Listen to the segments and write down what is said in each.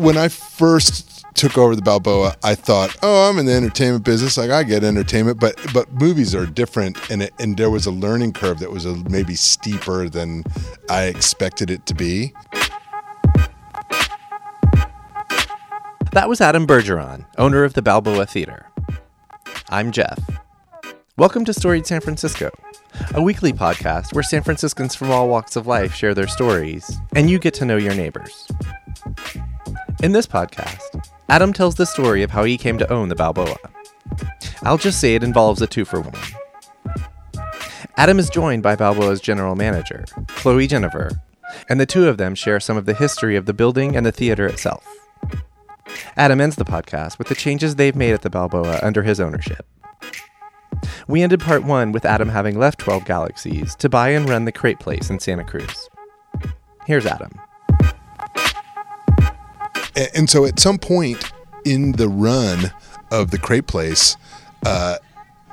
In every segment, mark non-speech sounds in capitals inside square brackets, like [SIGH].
when I first took over the Balboa, I thought, oh, I'm in the entertainment business. Like I get entertainment, but but movies are different, and it, and there was a learning curve that was a, maybe steeper than I expected it to be. That was Adam Bergeron, owner of the Balboa Theater. I'm Jeff. Welcome to Storied San Francisco, a weekly podcast where San Franciscans from all walks of life share their stories, and you get to know your neighbors. In this podcast, Adam tells the story of how he came to own the Balboa. I'll just say it involves a two for one. Adam is joined by Balboa's general manager, Chloe Jennifer, and the two of them share some of the history of the building and the theater itself. Adam ends the podcast with the changes they've made at the Balboa under his ownership. We ended part one with Adam having left 12 Galaxies to buy and run the Crepe Place in Santa Cruz. Here's Adam. And, so at some point in the run of the crepe place, uh,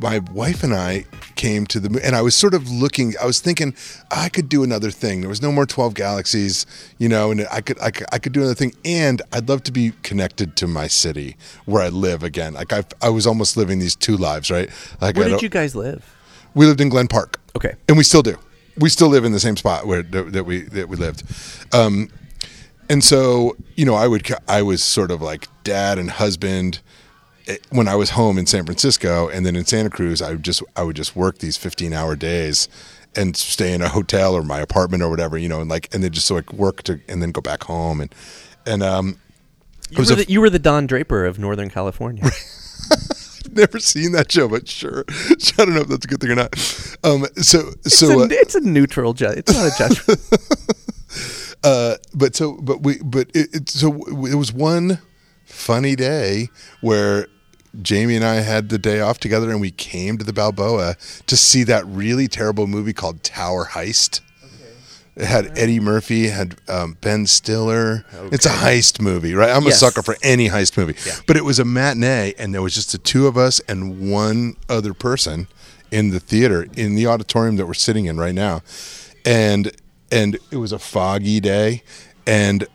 my wife and I came to the and I was sort of looking. I was thinking I could do another thing. There was no more twelve galaxies, you know, and I could I could, I could do another thing. And I'd love to be connected to my city where I live again. Like I I was almost living these two lives, right? Like Where did you guys live? we lived in Glen Park. Okay. and we still do. We still live in the same spot where that that we that we lived. Um, and so you know, I would I was sort of like dad and husband eh, when I was home in San Francisco, and then in Santa Cruz, I would just I would just work these fifteen hour days and stay in a hotel or my apartment or whatever, you know, and like and then just like work to and then go back home and and um, You were, the, you were the Don Draper of Northern California. [LAUGHS] never seen that show, but sure, [LAUGHS] I don't know if that's a good thing or not. Um, so It's, so a, uh, it's a neutral judge. It's not a judgment. [LAUGHS] uh, but so but we but it, it so it was one funny day where Jamie and I had the day off together and we came to the Balboa to see that really terrible movie called Tower Heist. It had Eddie Murphy, had um, Ben Stiller. It's a heist movie, right? I'm a Yes. sucker for any heist movie. But it was a matinee, and there was just the two of us and one other person in the theater, in the auditorium that we're sitting in right now. And and it was a foggy day, and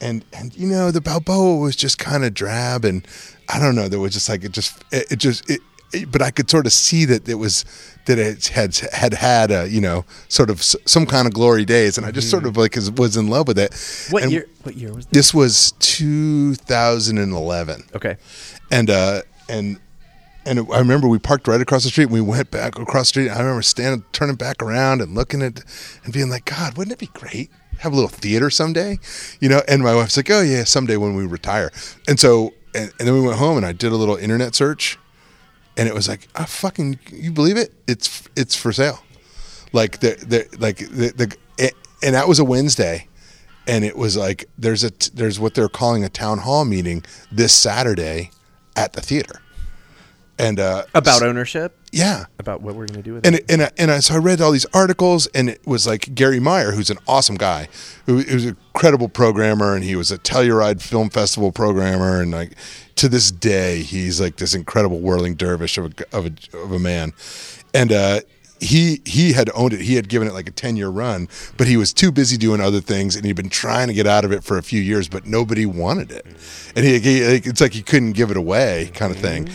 and and you know the Balboa was just kind of drab, and I don't know. There was just like it just it, it just it, it- but I could sort of see that it was that it had had had a you know sort of s- some kind of glory days, and I just sort of like is- was in love with it. What And year? What year was this? This was 2011 Okay. and uh and and I remember we parked right across the street and we went back across the street. I remember standing, turning back around and looking at and being like, God, wouldn't it be great? Have a little theater someday, you know? And my wife's like, Oh yeah, someday when we retire. And so, and, and then we went home and I did a little internet search and it was like, oh, fucking, you believe it? It's, it's for sale. Like the, the, like the, the, and that was a Wednesday and it was like there's a there's what they're calling a town hall meeting this Saturday at the theater, and uh, About ownership. yeah, About what we're going to do with and it. and I, and I, so I read all these articles, and it was like Gary Meyer, who's an awesome guy, who, was a credible programmer, and he was a Telluride Film Festival programmer, and like to this day, he's like this incredible whirling dervish of a of a, of a man, and uh, he he had owned it. He had given it like a ten year run, but he was too busy doing other things, and he'd been trying to get out of it for a few years, but nobody wanted it, and he, he it's like he couldn't give it away, kind of thing.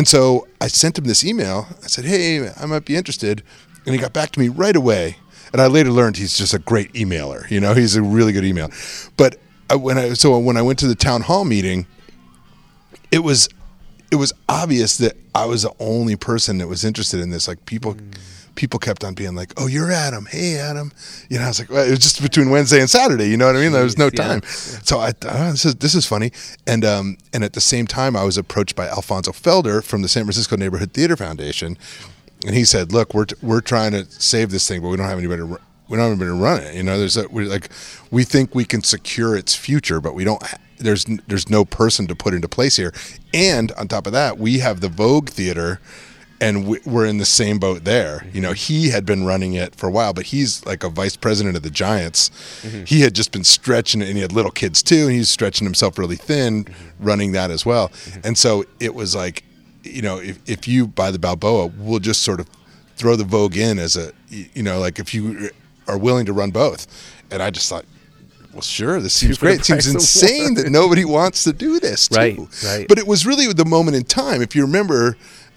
And so I sent him this email. I said, "Hey, I might be interested," and he got back to me right away. And I later learned he's just a great emailer. You know, he's a really good email. But I, when I so when I went to the town hall meeting, it was it was obvious that I was the only person that was interested in this. Like people, mm. People kept on being like, "Oh, you're Adam. Hey, Adam." You know, I was like, well, it was just between Wednesday and Saturday. You know what I mean? There was no yeah. time. So I thought, oh, this is this is funny. And um and at the same time, I was approached by Alfonso Felder from the San Francisco Neighborhood Theater Foundation, and he said, "Look, we're we're trying to save this thing, but we don't have anybody." To, ru- we don't have anybody to run it. You know, there's a, we like we think we can secure its future, but we don't. ha- There's there's no person to put into place here. And on top of that, we have the Vogue Theater, and we, we're in the same boat there. You know, he had been running it for a while, but he's like a vice president of the Giants. Mm-hmm. He had just been stretching it, and he had little kids too, and he was stretching himself really thin, mm-hmm. running that as well. Mm-hmm. And so it was like, you know, if if you buy the Balboa, we'll just sort of throw the Vogue in as a, you know, like if you are willing to run both. And I just thought, well, sure, this seems great. It seems insane that nobody wants to do this, too. Right, right. But it was really the moment in time. If you remember,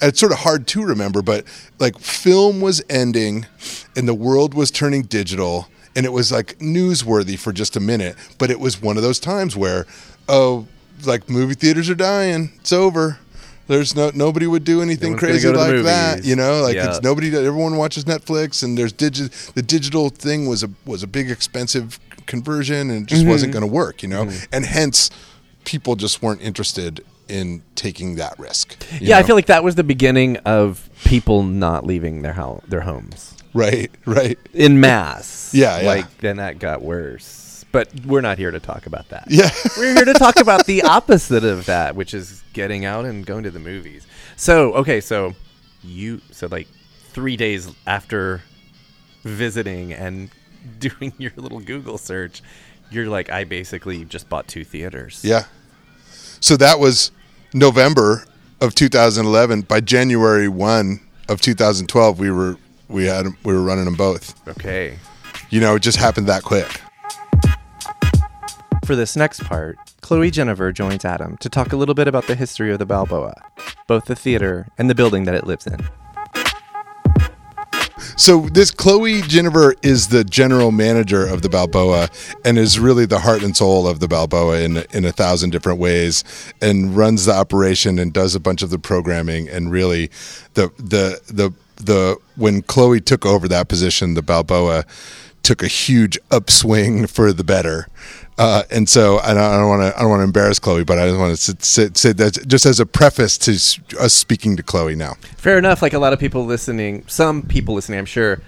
it's sort of hard to remember, but like film was ending and the world was turning digital and it was like newsworthy for just a minute. But it was one of those times where, oh, like movie theaters are dying. It's over. There's no nobody would do anything crazy go like that, you know. Like Yeah. it's nobody. Everyone watches Netflix, and there's digi- The digital thing was a was a big expensive conversion, and it just wasn't Mm-hmm. going to work, you know. And hence, people just weren't interested in taking that risk. Yeah, I feel like that was the beginning of people not leaving their house, their homes right, right. in mass. [LAUGHS] Yeah, yeah. Like then that got worse. But we're not here to talk about that. Yeah, [LAUGHS] We're here to talk about the opposite of that, which is getting out and going to the movies. So, okay, so you so like 3 days after visiting and [LAUGHS] doing your little Google search, you're like I basically just bought two theaters. yeah. So that was November of 2011. By January one of 2012, we were we had we were running them both. Okay. You know, it just happened that quick. For this next part, Chloe Jennifer joins Adam to talk a little bit about the history of the Balboa, both the theater and the building that it lives in. So this Chloe Jennifer is the general manager of the Balboa and is really the heart and soul of the Balboa in in a thousand different ways and runs the operation and does a bunch of the programming and really the the the the when Chloe took over that position the Balboa took a huge upswing for the better. Uh, and so I don't want to I don't want to embarrass Chloe, but I just want to say, say that just as a preface to us speaking to Chloe now. Fair enough. Like a lot of people listening, some people listening, I'm sure,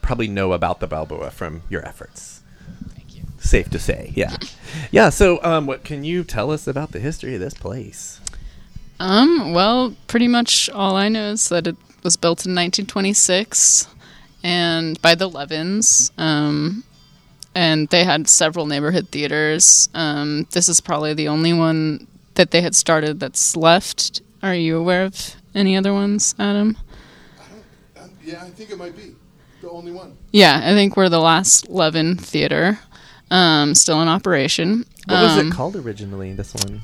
probably know about the Balboa from your efforts. Thank you. Safe to say, yeah, yeah. So, um, what can you tell us about the history of this place? Um, well, pretty much all I know is that it was built in 1926 and by the Levins. Um, and they had several neighborhood theaters. Um, this is probably the only one that they had started that's left. Are you aware of any other ones, Adam? Yeah, I think it might be the only one. Yeah, I think we're the last Levin theater, um, still in operation. What was Um, it called originally? This one.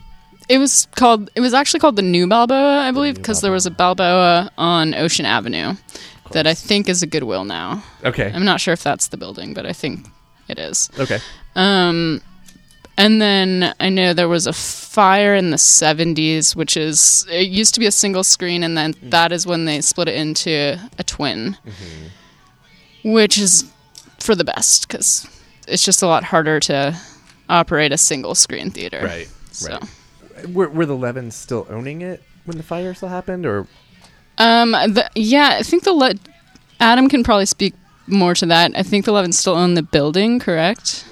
It was called. It was actually called the New Balboa, I believe, New because there was a Balboa on Ocean Avenue that I think is a Goodwill now. Okay. I'm not sure if that's the building, but I think it is. Okay. Um, and then I know there was a fire in the 70s, which is it used to be a single screen, and then that is when they split it into a twin, which is for the best because it's just a lot harder to operate a single screen theater. Right. So. Right. Were, were the Levins still owning it when the fire still happened, or Um, the, yeah, I think the Le- Adam can probably speak more to that. I think the Levins still own the building, correct?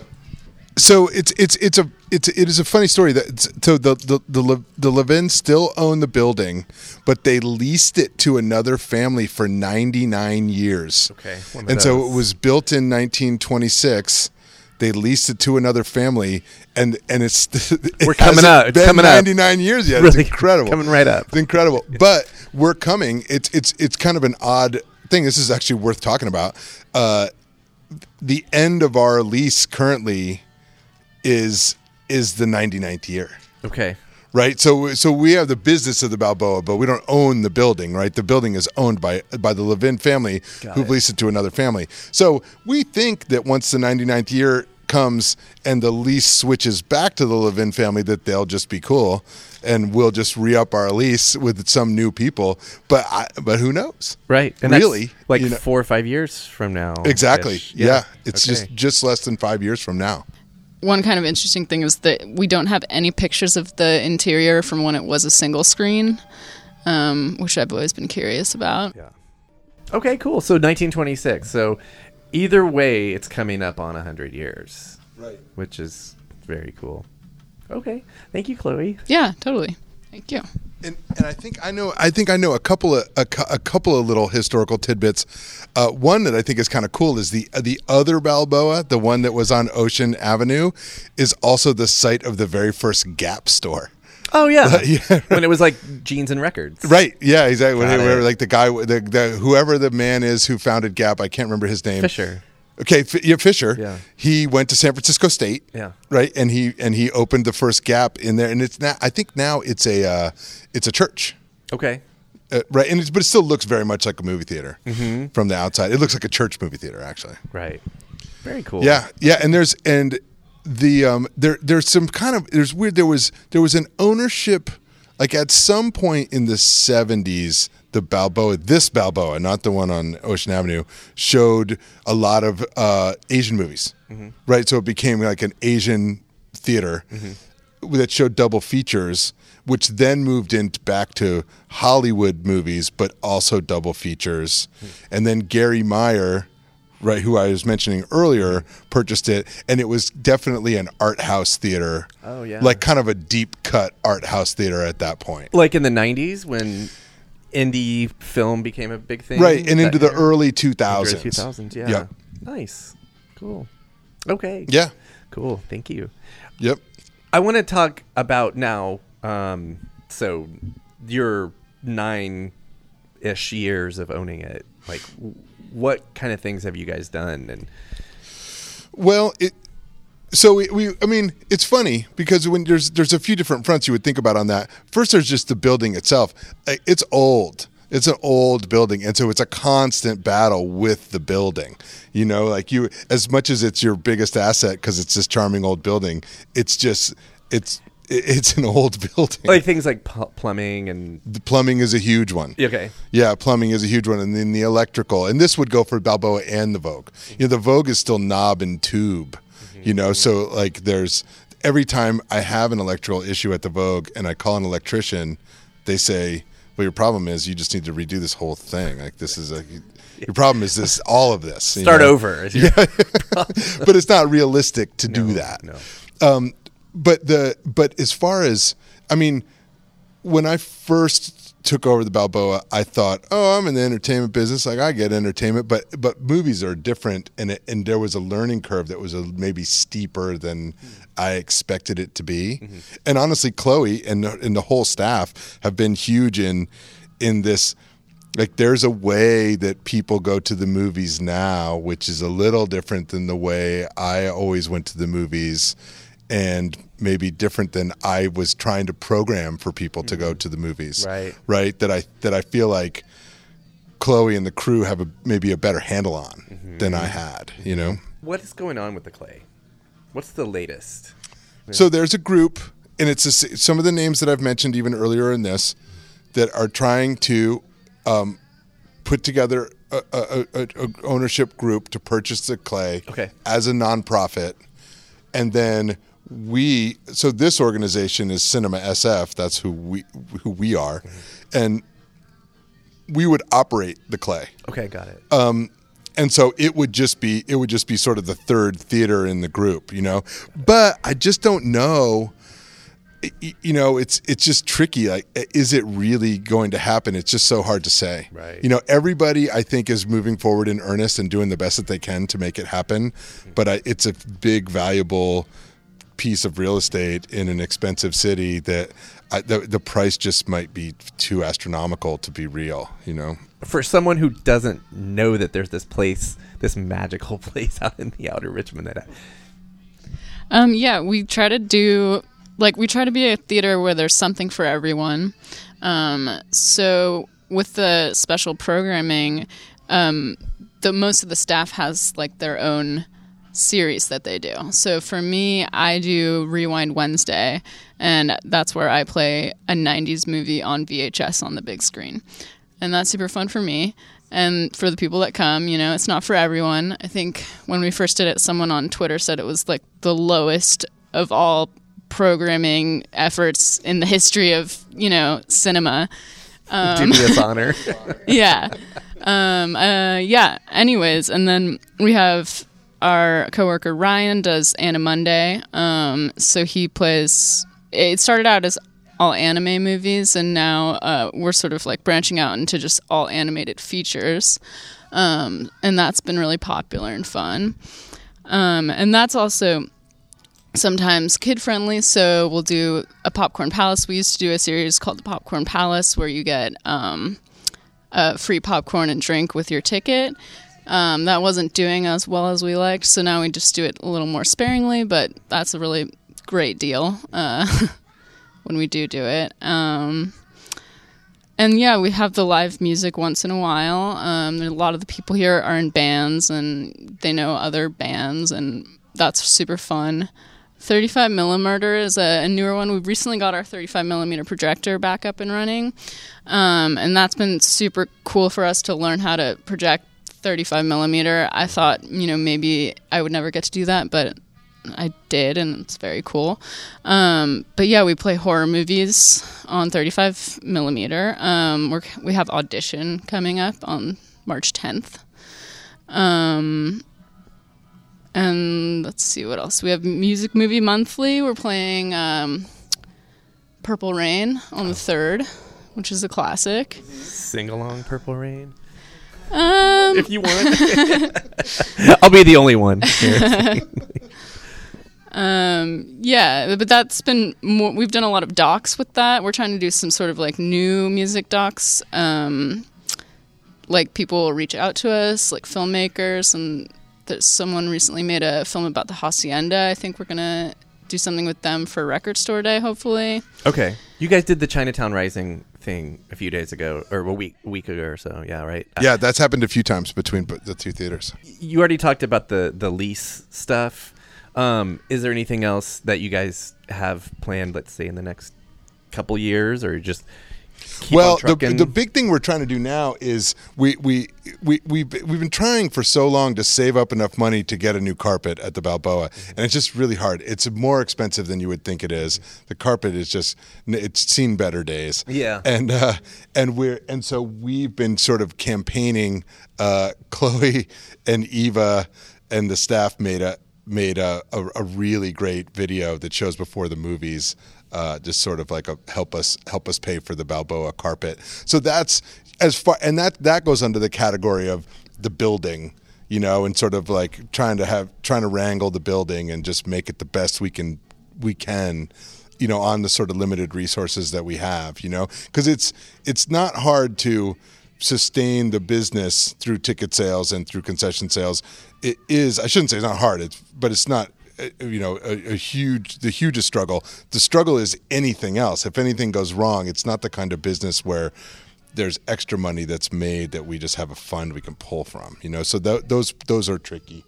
So it's it's it's a it's it is a funny story that so the the the, Le, the Levins still own the building, but they leased it to another family for 99 years. Okay, one of and so it was built in 1926. They leased it to another family, and and it's [LAUGHS] it We're coming up. It's been coming up. 99 years yet. it's incredible. coming right up. It's incredible. But we're coming. It's it's it's kind of an odd thing. This is actually worth talking about. Uh, the end of our lease currently is is the 99th year okay? right so so we have the business of the balboa but we don't own the building right the building is owned by by the levin family Got who've it. leased it to another family so we think that once the 99th year comes and the lease switches back to the levin family that they'll just be cool and we'll just re-up our lease with some new people but I, but who knows Right. And that's Really, like you know- four or five years from now. exactly ish. yeah, it's Okay. just just less than five years from now One kind of interesting thing is that we don't have any pictures of the interior from when it was a single screen, um, which I've always been curious about. Yeah. Okay, cool. So 1926. So either way, it's coming up on 100 years, right which is very cool. Okay. Thank you, Chloe. Yeah, totally. Thank you. And, and I think I know. I think I know a couple of a, a couple of little historical tidbits. Uh, one that I think is kind of cool is the the other Balboa, the one that was on Ocean Avenue, is also the site of the very first Gap store. Oh, yeah. [LAUGHS] Yeah. when it was like jeans and records. Right? Yeah, exactly. Got Where- like the guy, the, the whoever the man is who founded Gap, I can't remember his name. Fisher. Okay, F- yeah, Fisher. Yeah. He went to San Francisco State. Yeah. Right, and he and he opened the first gap in there, and it's now. I think now it's a uh, it's a church. Okay. Uh, right, and it's, but it still looks very much like a movie theater Mm-hmm. from the outside. It looks like a church movie theater, actually. Right. Very cool. Yeah, yeah, and there's and the um there there's some kind of there's weird there was there was an ownership like at some point in the 70s the Balboa this Balboa not the one on Ocean Avenue showed a lot of uh Asian movies. Mm-hmm. Right? So it became like an Asian theater mm-hmm. that showed double features which then moved into back to Hollywood movies but also double features. Hmm. And then Gary Meyer right, who I was mentioning earlier, purchased it, and it was definitely an art house theater. Oh, yeah. like kind of a deep cut art house theater at that point. Like in the '90s when indie film became a big thing. Right, and into the era? early Early 2000s. 2000s. Yeah. Yep. Nice. Cool. Okay. Yeah. Cool. Thank you. Yep. I want to talk about now. Um, so your nine-ish years of owning it, like what kind of things have you guys done? And Well, it. So we, we, I mean, it's funny because when there's there's a few different fronts you would think about on that. First, there's just the building itself. It's old. It's an old building, and so it's a constant battle with the building. You know, like you, as much as it's your biggest asset because it's this charming old building. It's just, it's, it's an old [LAUGHS] building. like things like pl- plumbing and the plumbing is a huge one. okay. Yeah, plumbing is a huge one, and then the electrical, and this would go for Balboa and the Vogue. You know, the Vogue is still knob and tube. You know, so like there's every time I have an electrical issue at the Vogue and I call an electrician, they say, "Well, your problem is you just need to redo this whole thing. Like this is a your problem is this all of this. Start know? over. your- [LAUGHS] but it's not realistic to do that. no. Um, but the but as far as I mean, when I first took over the Balboa, I thought, oh, I'm in the entertainment business. Like I get entertainment, but but movies are different, and it, and there was a learning curve that was a, maybe steeper than I expected it to be. Mm-hmm. And honestly, Chloe and and the whole staff have been huge in in this like there's a way that people go to the movies now which is a little different than the way i always went to the movies and maybe different than i was trying to program for people to go to the movies Right. right that i that i feel like chloe and the crew have a maybe a better handle on than i had you know What is going on with the clay? What's the latest? So there's a group, and it's a some of the names that I've mentioned even earlier in this that are trying to um, put together a, a, a, a ownership group to purchase the clay Okay. as a nonprofit, and then we. So this organization is Cinema SF. That's who we who we are, mm-hmm. and we would operate the clay. Okay, got it. Um, and so it would just be it would just be sort of the third theater in the group you know? But i just don't know. You know it's it's just tricky. Like is it really going to happen? It's just so hard to say. Right. you know everybody i think is moving forward in earnest and doing the best that they can to make it happen. Mm-hmm. But I, it's a big valuable piece of real estate in an expensive city that I, the, the price just might be too astronomical to be real you know For someone who doesn't know that there's this place, this magical [LAUGHS] place out in the outer Richmond that Um, yeah, we try to do like we try to be a theater where there's something for everyone. Um, so with the special programming, um, the most of the staff has like their own series that they do. So for me, I do Rewind Wednesday, and that's where I play a 90s movie on VHS on the big screen. And that's super fun for me. And for the people that come, you know, it's not for everyone. I think when we first did it, someone on Twitter said it was like the lowest of all programming efforts in the history of, you know, cinema me this [LAUGHS] honor. yeah. Um, uh, yeah. Anyways, and then we have our coworker Ryan does Anime Monday. Um, so he plays. It started out as all anime movies, and now uh, we're sort of like branching out into just all animated features. Um, and that's been really popular and fun. Um, and that's also sometimes kid friendly. So we'll do a Popcorn Palace. We used to do a series called the Popcorn Palace where you get um, uh, free popcorn and drink with your ticket. Um, that wasn't doing as well as we liked, so now we just do it a little more sparingly. But that's a really great deal uh, [LAUGHS] when we do do it. Um, and yeah, we have the live music once in a while. Um, a lot of the people here are in bands and they know other bands, and that's super fun. 35 millimeter is a, a, newer one. We've recently got our 35 millimeter projector back up and running, um, and that's been super cool for us to learn how to project 35 millimeter. I thought, you know, maybe I would never get to do that, but I did, and it's very cool. Um, but yeah, we play horror movies on 35 millimeter. Um, we we have audition coming up on March 10th. Um, and let's see what else we have. Music movie monthly. We're playing um, Purple Rain on the third, which is a classic. Sing along, Purple Rain. Um, if you want, [LAUGHS] I'll be the only one. [LAUGHS] Um, yeah, but that's been more, we've done a lot of docs with that. We're trying to do some sort of like new music docs. Um, like people will reach out to us, like filmmakers, and there's someone recently made a film about the hacienda. I think we're gonna do something with them for Record Store Day, hopefully. Okay, you guys did the Chinatown Rising thing a few days ago, or a week week ago or so. Yeah, right. Yeah, that's happened a few times between the two theaters. You already talked about the the lease stuff. Um, is there anything else that you guys have planned? Let's say in the next couple years, or just well, the, the big thing we're trying to do now is we we we we we've been trying for so long to save up enough money to get a new carpet at the Balboa, and it's just really hard. It's more expensive than you would think it is. The carpet is just it's seen better days. Yeah, and uh, and we're and so we've been sort of campaigning. Uh, Chloe and Eva and the staff made a made a, a, a, really great video that shows before the movies uh, just sort of like a help us help us pay for the Balboa carpet. So that's as far and that that goes under the category of the building, you know, and sort of like trying to have trying to wrangle the building and just make it the best we can we can you know on the sort of limited resources that we have you know because it's it's not hard to sustain the business through ticket sales and through concession sales it is i shouldn't say it's not hard it's but it's not you know a, a, huge the hugest struggle. The struggle is anything else. If anything goes wrong it's not the kind of business where there's extra money that's made that we just have a fund we can pull from you know? So th- those those are tricky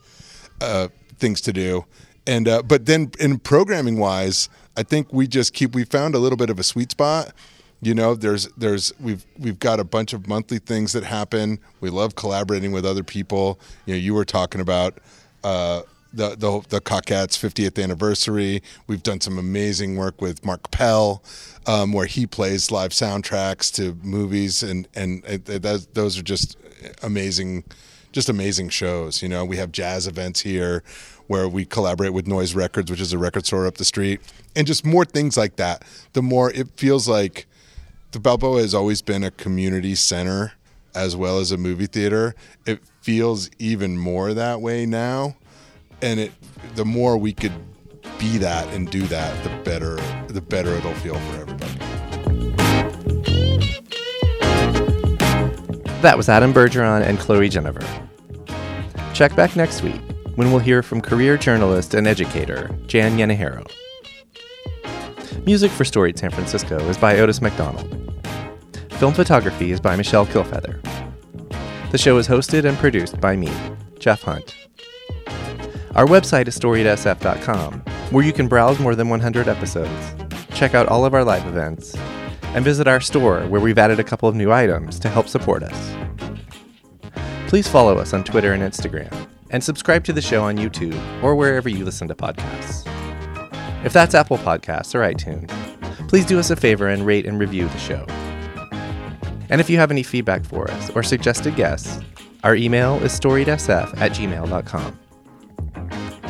uh, things to do. And uh, but then in programming wise i think we just keep we found a little bit of a sweet spot. You know there's there's we've we've got a bunch of monthly things that happen. We love collaborating with other people. You know you were talking about uh, the the the Cockettes 50th anniversary. We've done some amazing work with Marc Capelle, um, where he plays live soundtracks to movies, and and it, it, those are just amazing, just amazing shows. You know, we have jazz events here where we collaborate with Noise Records, which is a record store up the street, and just more things like that. The more it feels like the Balboa has always been a community center as well as a movie theater. It feels even more that way now. And it the more we could be that and do that, the better the better it'll feel for everybody. That was Adam Bergeron and Chloe Jennifer. Check back next week when we'll hear from career journalist and educator Jan Yanehiro. Music for Storied San Francisco is by Otis McDonald. Film photography is by Michelle Kilfeather. The show is hosted and produced by me, Jeff Hunt. Our website is storiedsf.com, where you can browse more than 100 episodes, check out all of our live events, and visit our store where we've added a couple of new items to help support us. Please follow us on Twitter and Instagram, and subscribe to the show on YouTube or wherever you listen to podcasts. If that's Apple Podcasts or iTunes, please do us a favor and rate and review the show. And if you have any feedback for us or suggested guests, our email is storiedsf at gmail.com.